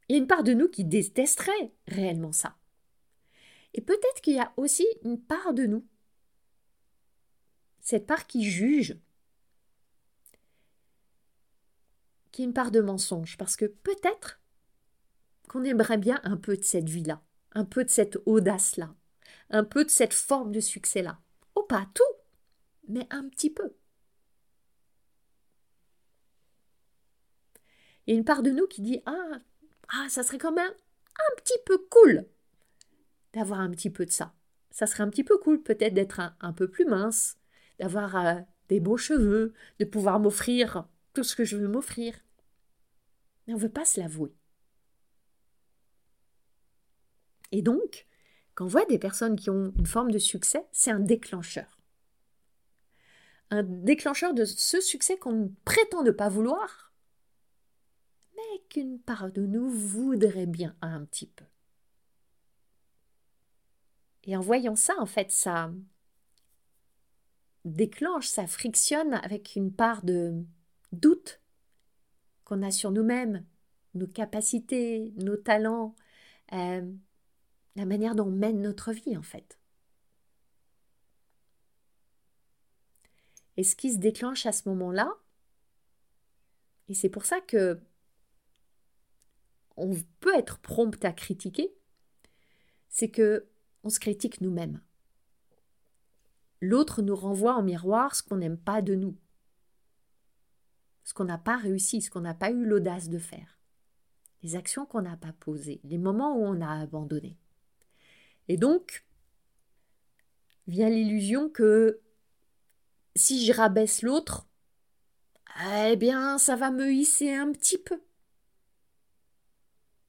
il y a une part de nous qui détesterait réellement ça. Et peut-être qu'il y a aussi une part de nous, cette part qui juge, une part de mensonge, parce que peut-être qu'on aimerait bien un peu de cette vie-là, un peu de cette audace-là, un peu de cette forme de succès-là. Oh, pas tout, mais un petit peu. Il y a une part de nous qui dit Ah, ah ça serait quand même un petit peu cool d'avoir un petit peu de ça. Ça serait un petit peu cool peut-être d'être un, peu plus mince, d'avoir euh, des beaux cheveux, de pouvoir m'offrir tout ce que je veux m'offrir mais on ne veut pas se l'avouer. Et donc, quand on voit des personnes qui ont une forme de succès, c'est un déclencheur. Un déclencheur de ce succès qu'on prétend ne pas vouloir, mais qu'une part de nous voudrait bien un petit peu. Et en voyant ça, en fait, ça déclenche, ça frictionne avec une part de doute, qu'on a sur nous-mêmes, nos capacités, nos talents, euh, la manière dont on mène notre vie en fait. Et ce qui se déclenche à ce moment-là, et c'est pour ça que on peut être prompt à critiquer, c'est que on se critique nous-mêmes. L'autre nous renvoie en miroir ce qu'on n'aime pas de nous ce qu'on n'a pas réussi, ce qu'on n'a pas eu l'audace de faire, les actions qu'on n'a pas posées, les moments où on a abandonné. Et donc, vient l'illusion que si je rabaisse l'autre, eh bien, ça va me hisser un petit peu.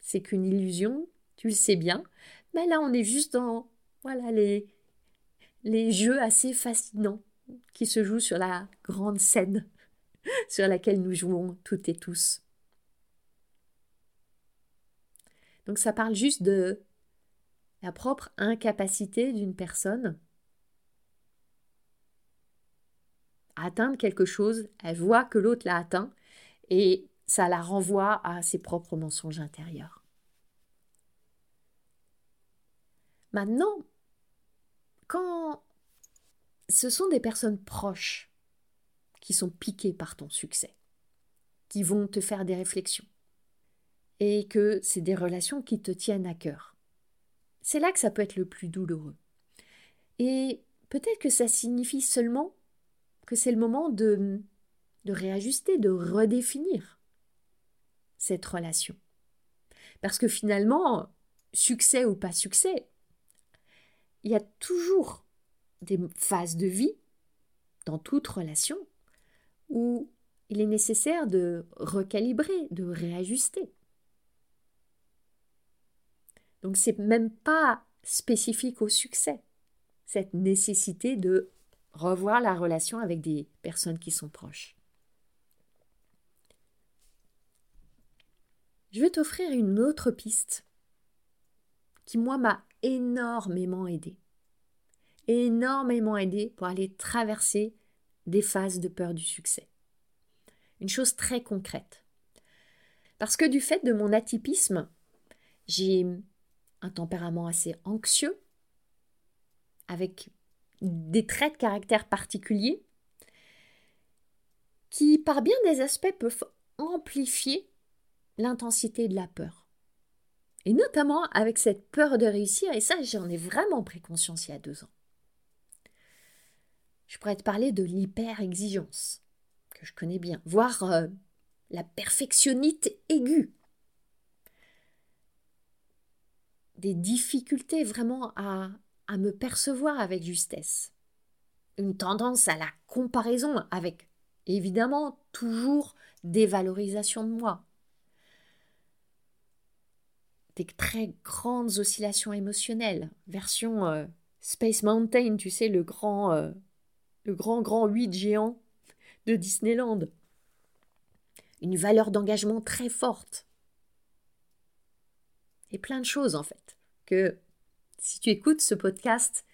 C'est qu'une illusion, tu le sais bien, mais là, on est juste dans voilà les, les jeux assez fascinants qui se joue sur la grande scène sur laquelle nous jouons toutes et tous. Donc ça parle juste de la propre incapacité d'une personne à atteindre quelque chose, elle voit que l'autre l'a atteint et ça la renvoie à ses propres mensonges intérieurs. Maintenant, quand ce sont des personnes proches sont piquées par ton succès, qui vont te faire des réflexions, et que c'est des relations qui te tiennent à cœur. C'est là que ça peut être le plus douloureux. Et peut-être que ça signifie seulement que c'est le moment de réajuster, de redéfinir cette relation. Parce que finalement, succès ou pas succès, il y a toujours des phases de vie dans toute relation où il est nécessaire de recalibrer, de réajuster. Donc c'est même pas spécifique au succès, cette nécessité de revoir la relation avec des personnes qui sont proches. Je vais t'offrir une autre piste qui, moi, m'a énormément aidé. Énormément aidé pour aller traverser des phases de peur du succès. Une chose très concrète. Parce que du fait de mon atypisme, j'ai un tempérament assez anxieux, avec des traits de caractère particuliers, qui par bien des aspects peuvent amplifier l'intensité de la peur. Et notamment avec cette peur de réussir, et ça j'en ai vraiment pris conscience il y a deux ans. Je pourrais te parler de l'hyper-exigence, que je connais bien, voire euh, la perfectionnite aiguë, des difficultés vraiment à, à me percevoir avec justesse. Une tendance à la comparaison avec, évidemment, toujours des valorisations de moi. Des très grandes oscillations émotionnelles, version euh, Space Mountain, tu sais, le grand, euh, le grand, grand 8 géant de Disneyland. Une valeur d'engagement très forte et plein de choses en fait que si tu écoutes ce podcast,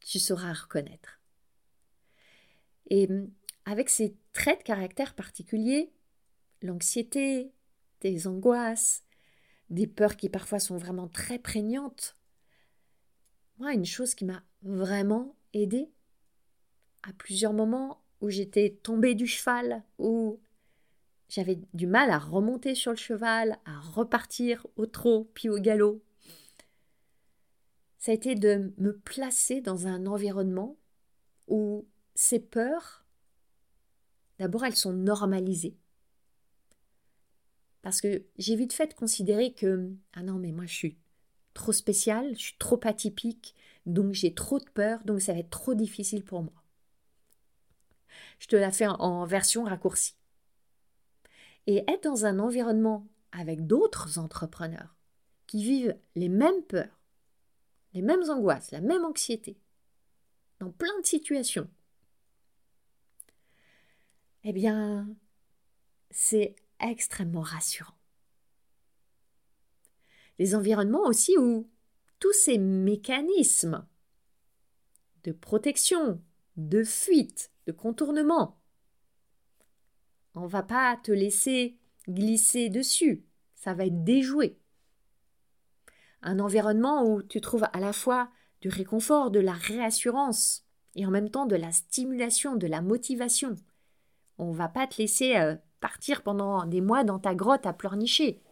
tu sauras reconnaître. Et hum, avec ces traits de caractère particuliers, l'anxiété, des angoisses, des peurs qui parfois sont vraiment très prégnantes, moi, une chose qui m'a vraiment aidée, à plusieurs moments où j'étais tombée du cheval, où j'avais du mal à remonter sur le cheval, à repartir au trot puis au galop. Ça a été de me placer dans un environnement où ces peurs, d'abord, elles sont normalisées. Parce que j'ai vite fait de considérer que, ah non, mais moi je suis trop spéciale, je suis trop atypique, donc j'ai trop de peur, donc ça va être trop difficile pour moi. Je te la fais en version raccourcie et être dans un environnement avec d'autres entrepreneurs qui vivent les mêmes peurs, les mêmes angoisses, la même anxiété, dans plein de situations, eh bien, c'est extrêmement rassurant. Des environnements aussi où tous ces mécanismes de protection, de fuite, de contournement, on va pas te laisser glisser dessus. Ça va être déjoué. Un environnement où tu trouves à la fois du réconfort, de la réassurance et en même temps de la stimulation, de la motivation. On va pas te laisser euh, partir pendant des mois dans ta grotte à pleurnicher.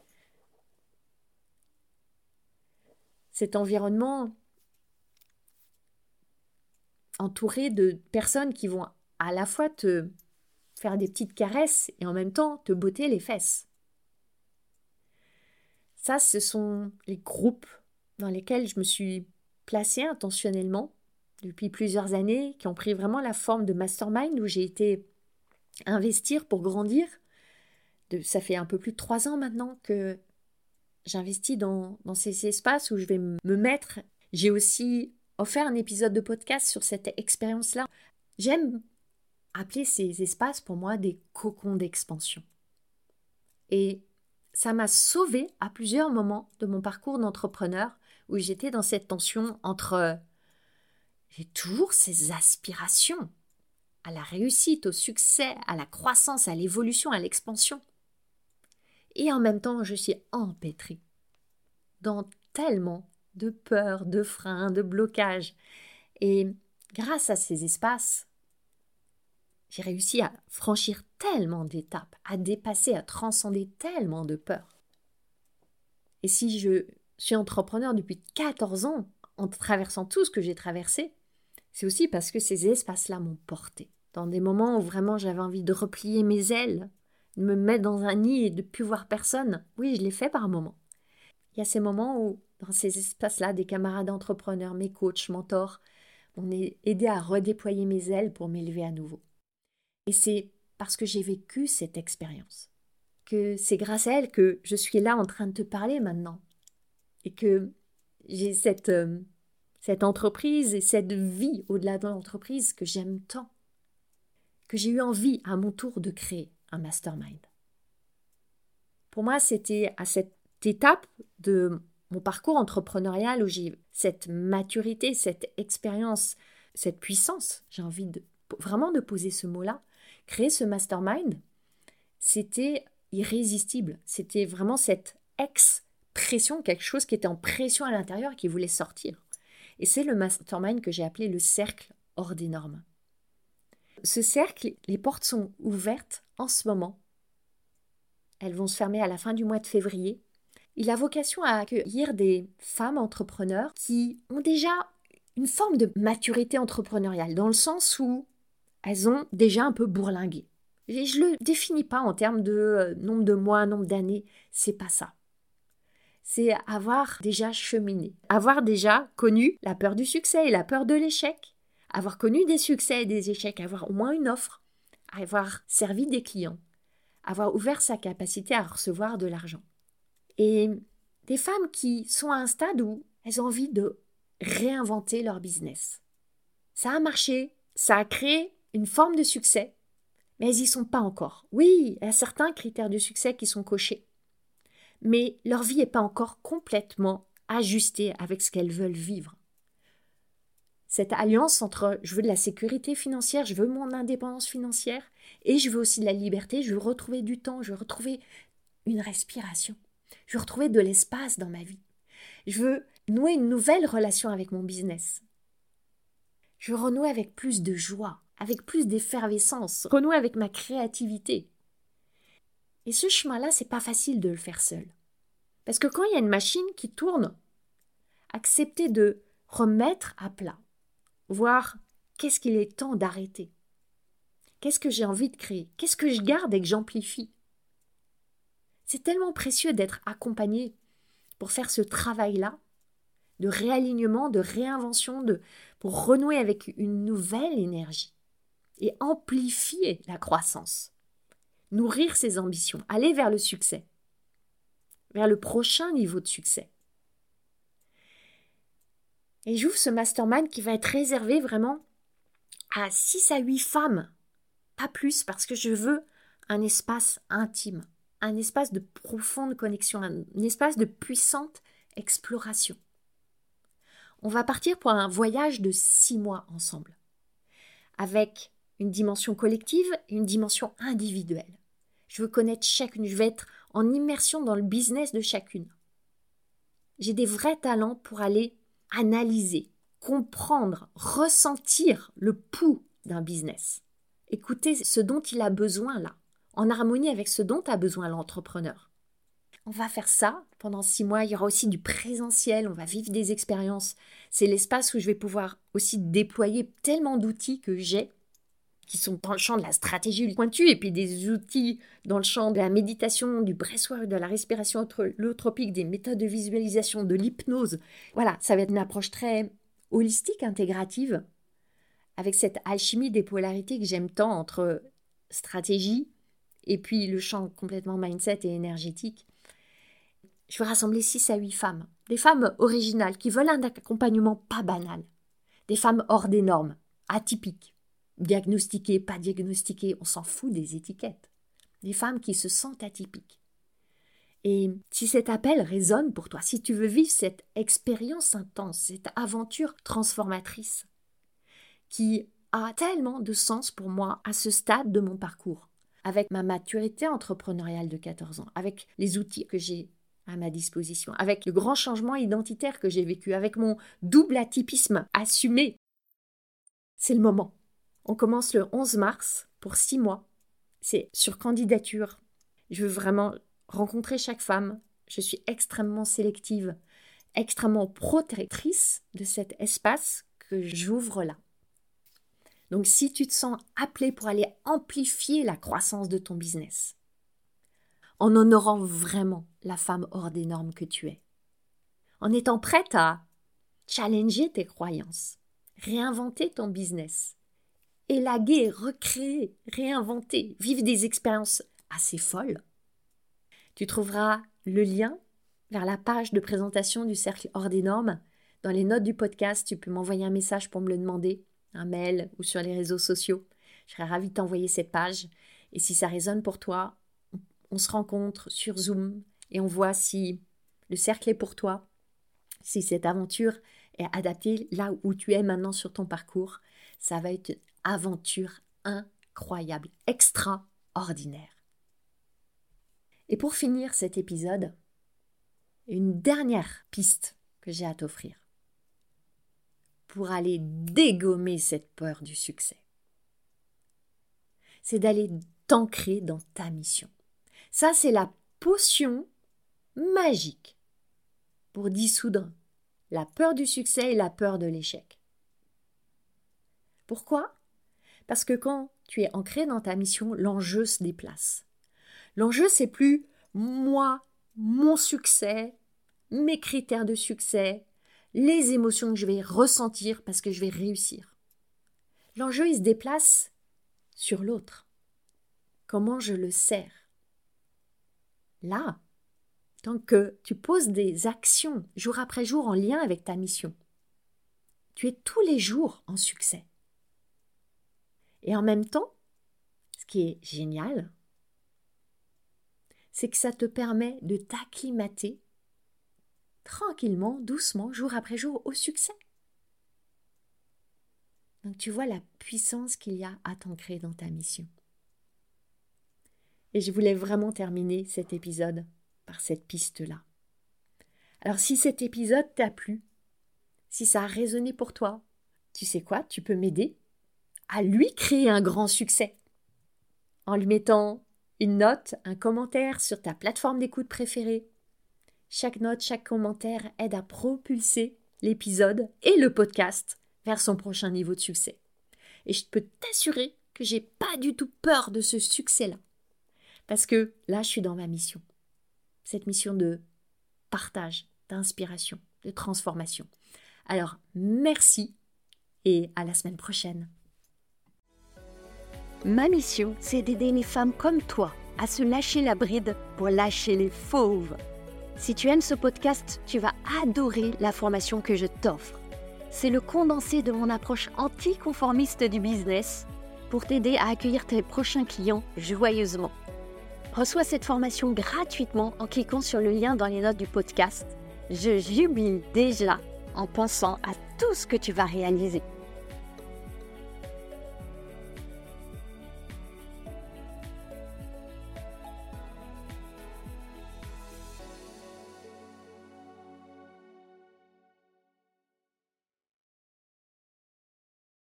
Cet environnement entouré de personnes qui vont à la fois te faire des petites caresses et en même temps te botter les fesses. Ça, ce sont les groupes dans lesquels je me suis placée intentionnellement depuis plusieurs années, qui ont pris vraiment la forme de mastermind où j'ai été investir pour grandir. De, ça fait un peu plus de trois ans maintenant que j'investis dans, dans ces espaces où je vais me mettre. J'ai aussi offert un épisode de podcast sur cette expérience-là J'aime appeler ces espaces pour moi des cocons d'expansion. Et ça m'a sauvé à plusieurs moments de mon parcours d'entrepreneur où j'étais dans cette tension entre j'ai toujours ces aspirations à la réussite, au succès, à la croissance, à l'évolution, à l'expansion. Et en même temps, je suis empêtrée dans tellement de peurs, de freins, de blocages. Et grâce à ces espaces, j'ai réussi à franchir tellement d'étapes, à dépasser, à transcender tellement de peurs. Et si je suis entrepreneur depuis 14 ans, en traversant tout ce que j'ai traversé, c'est aussi parce que ces espaces-là m'ont porté. Dans des moments où vraiment j'avais envie de replier mes ailes, de me mettre dans un nid et de plus voir personne, oui, je l'ai fait par moments. Il y a ces moments où, dans ces espaces-là, des camarades entrepreneurs, mes coachs, mentors, m'ont aidé à redéployer mes ailes pour m'élever à nouveau. Et c'est parce que j'ai vécu cette expérience, que c'est grâce à elle que je suis là en train de te parler maintenant, et que j'ai cette, euh, cette entreprise et cette vie au-delà de l'entreprise que j'aime tant, que j'ai eu envie à mon tour de créer un mastermind. Pour moi, c'était à cette étape de mon parcours entrepreneurial où j'ai cette maturité, cette expérience, cette puissance, j'ai envie de vraiment de poser ce mot-là, créer ce mastermind, c'était irrésistible. C'était vraiment cette expression, quelque chose qui était en pression à l'intérieur qui voulait sortir. Et c'est le mastermind que j'ai appelé le cercle hors des normes. Ce cercle, les portes sont ouvertes en ce moment. Elles vont se fermer à la fin du mois de février. Il a vocation à accueillir des femmes entrepreneurs qui ont déjà une forme de maturité entrepreneuriale, dans le sens où elles ont déjà un peu bourlingué. Et je le définis pas en termes de euh, nombre de mois, nombre d'années, c'est pas ça. C'est avoir déjà cheminé, avoir déjà connu la peur du succès et la peur de l'échec, avoir connu des succès et des échecs, avoir au moins une offre, avoir servi des clients, avoir ouvert sa capacité à recevoir de l'argent. Et des femmes qui sont à un stade où elles ont envie de réinventer leur business. Ça a marché, ça a créé une forme de succès, mais elles n'y sont pas encore. Oui, il y a certains critères de succès qui sont cochés, mais leur vie n'est pas encore complètement ajustée avec ce qu'elles veulent vivre. Cette alliance entre je veux de la sécurité financière, je veux mon indépendance financière, et je veux aussi de la liberté, je veux retrouver du temps, je veux retrouver une respiration, je veux retrouver de l'espace dans ma vie. Je veux nouer une nouvelle relation avec mon business. Je veux avec plus de joie, avec plus d'effervescence, renouer avec ma créativité. Et ce chemin-là, c'est pas facile de le faire seul. Parce que quand il y a une machine qui tourne, accepter de remettre à plat, voir qu'est-ce qu'il est temps d'arrêter, qu'est-ce que j'ai envie de créer, qu'est-ce que je garde et que j'amplifie. C'est tellement précieux d'être accompagné pour faire ce travail-là, de réalignement, de réinvention, de, pour renouer avec une nouvelle énergie et amplifier la croissance, nourrir ses ambitions, aller vers le succès, vers le prochain niveau de succès. Et j'ouvre ce mastermind qui va être réservé vraiment à 6 à 8 femmes, pas plus, parce que je veux un espace intime, un espace de profonde connexion, un espace de puissante exploration. On va partir pour un voyage de six mois ensemble, avec une dimension collective et une dimension individuelle. Je veux connaître chacune, je veux être en immersion dans le business de chacune. J'ai des vrais talents pour aller analyser, comprendre, ressentir le pouls d'un business. Écouter ce dont il a besoin là, en harmonie avec ce dont a besoin l'entrepreneur. On va faire ça pendant six mois. Il y aura aussi du présentiel. On va vivre des expériences. C'est l'espace où je vais pouvoir aussi déployer tellement d'outils que j'ai qui sont dans le champ de la stratégie pointue, et puis des outils dans le champ de la méditation, du breathwork, de la respiration holotropique, des méthodes de visualisation, de l'hypnose. Voilà, ça va être une approche très holistique, intégrative, avec cette alchimie des polarités que j'aime tant entre stratégie et puis le champ complètement mindset et énergétique. Je vais rassembler 6 à 8 femmes, des femmes originales qui veulent un accompagnement pas banal, des femmes hors des normes, atypiques diagnostiquées, pas diagnostiquées, on s'en fout des étiquettes. Des femmes qui se sentent atypiques. Et si cet appel résonne pour toi, si tu veux vivre cette expérience intense, cette aventure transformatrice, qui a tellement de sens pour moi à ce stade de mon parcours, avec ma maturité entrepreneuriale de 14 ans, avec les outils que j'ai à ma disposition, avec le grand changement identitaire que j'ai vécu, avec mon double atypisme assumé. C'est le moment. On commence le 11 mars pour six mois. C'est sur candidature. Je veux vraiment rencontrer chaque femme. Je suis extrêmement sélective, extrêmement protectrice de cet espace que j'ouvre là. Donc si tu te sens appelé pour aller amplifier la croissance de ton business, en honorant vraiment la femme hors des normes que tu es, en étant prête à challenger tes croyances, réinventer ton business, élaguer, recréer, réinventer, vivre des expériences assez folles, tu trouveras le lien vers la page de présentation du cercle hors des normes. Dans les notes du podcast, tu peux m'envoyer un message pour me le demander, un mail ou sur les réseaux sociaux. Je serais ravie de t'envoyer cette page. Et si ça résonne pour toi, on se rencontre sur Zoom et on voit si le cercle est pour toi, si cette aventure est adaptée là où tu es maintenant sur ton parcours. Ça va être une aventure incroyable, extraordinaire. Et pour finir cet épisode, une dernière piste que j'ai à t'offrir pour aller dégommer cette peur du succès. C'est d'aller t'ancrer dans ta mission. Ça, c'est la potion magique pour dissoudre la peur du succès et la peur de l'échec. Pourquoi? Parce que quand tu es ancré dans ta mission, l'enjeu se déplace. L'enjeu, c'est plus moi, mon succès, mes critères de succès, les émotions que je vais ressentir parce que je vais réussir. L'enjeu, il se déplace sur l'autre. Comment je le sers Là, tant que tu poses des actions jour après jour en lien avec ta mission, tu es tous les jours en succès. Et en même temps, ce qui est génial, c'est que ça te permet de t'acclimater tranquillement, doucement, jour après jour, au succès. Donc tu vois la puissance qu'il y a à t'ancrer dans ta mission. Et je voulais vraiment terminer cet épisode par cette piste-là. Alors si cet épisode t'a plu, si ça a résonné pour toi, tu sais quoi, tu peux m'aider à lui créer un grand succès en lui mettant une note, un commentaire sur ta plateforme d'écoute préférée. Chaque note, chaque commentaire aide à propulser l'épisode et le podcast vers son prochain niveau de succès. Et je peux t'assurer que j'ai pas du tout peur de ce succès-là. Parce que là, je suis dans ma mission. Cette mission de partage, d'inspiration, de transformation. Alors, merci et à la semaine prochaine. Ma mission, c'est d'aider les femmes comme toi à se lâcher la bride pour lâcher les fauves. Si tu aimes ce podcast, tu vas adorer la formation que je t'offre. C'est le condensé de mon approche anticonformiste du business pour t'aider à accueillir tes prochains clients joyeusement. Reçois cette formation gratuitement en cliquant sur le lien dans les notes du podcast. Je jubile déjà en pensant à tout ce que tu vas réaliser.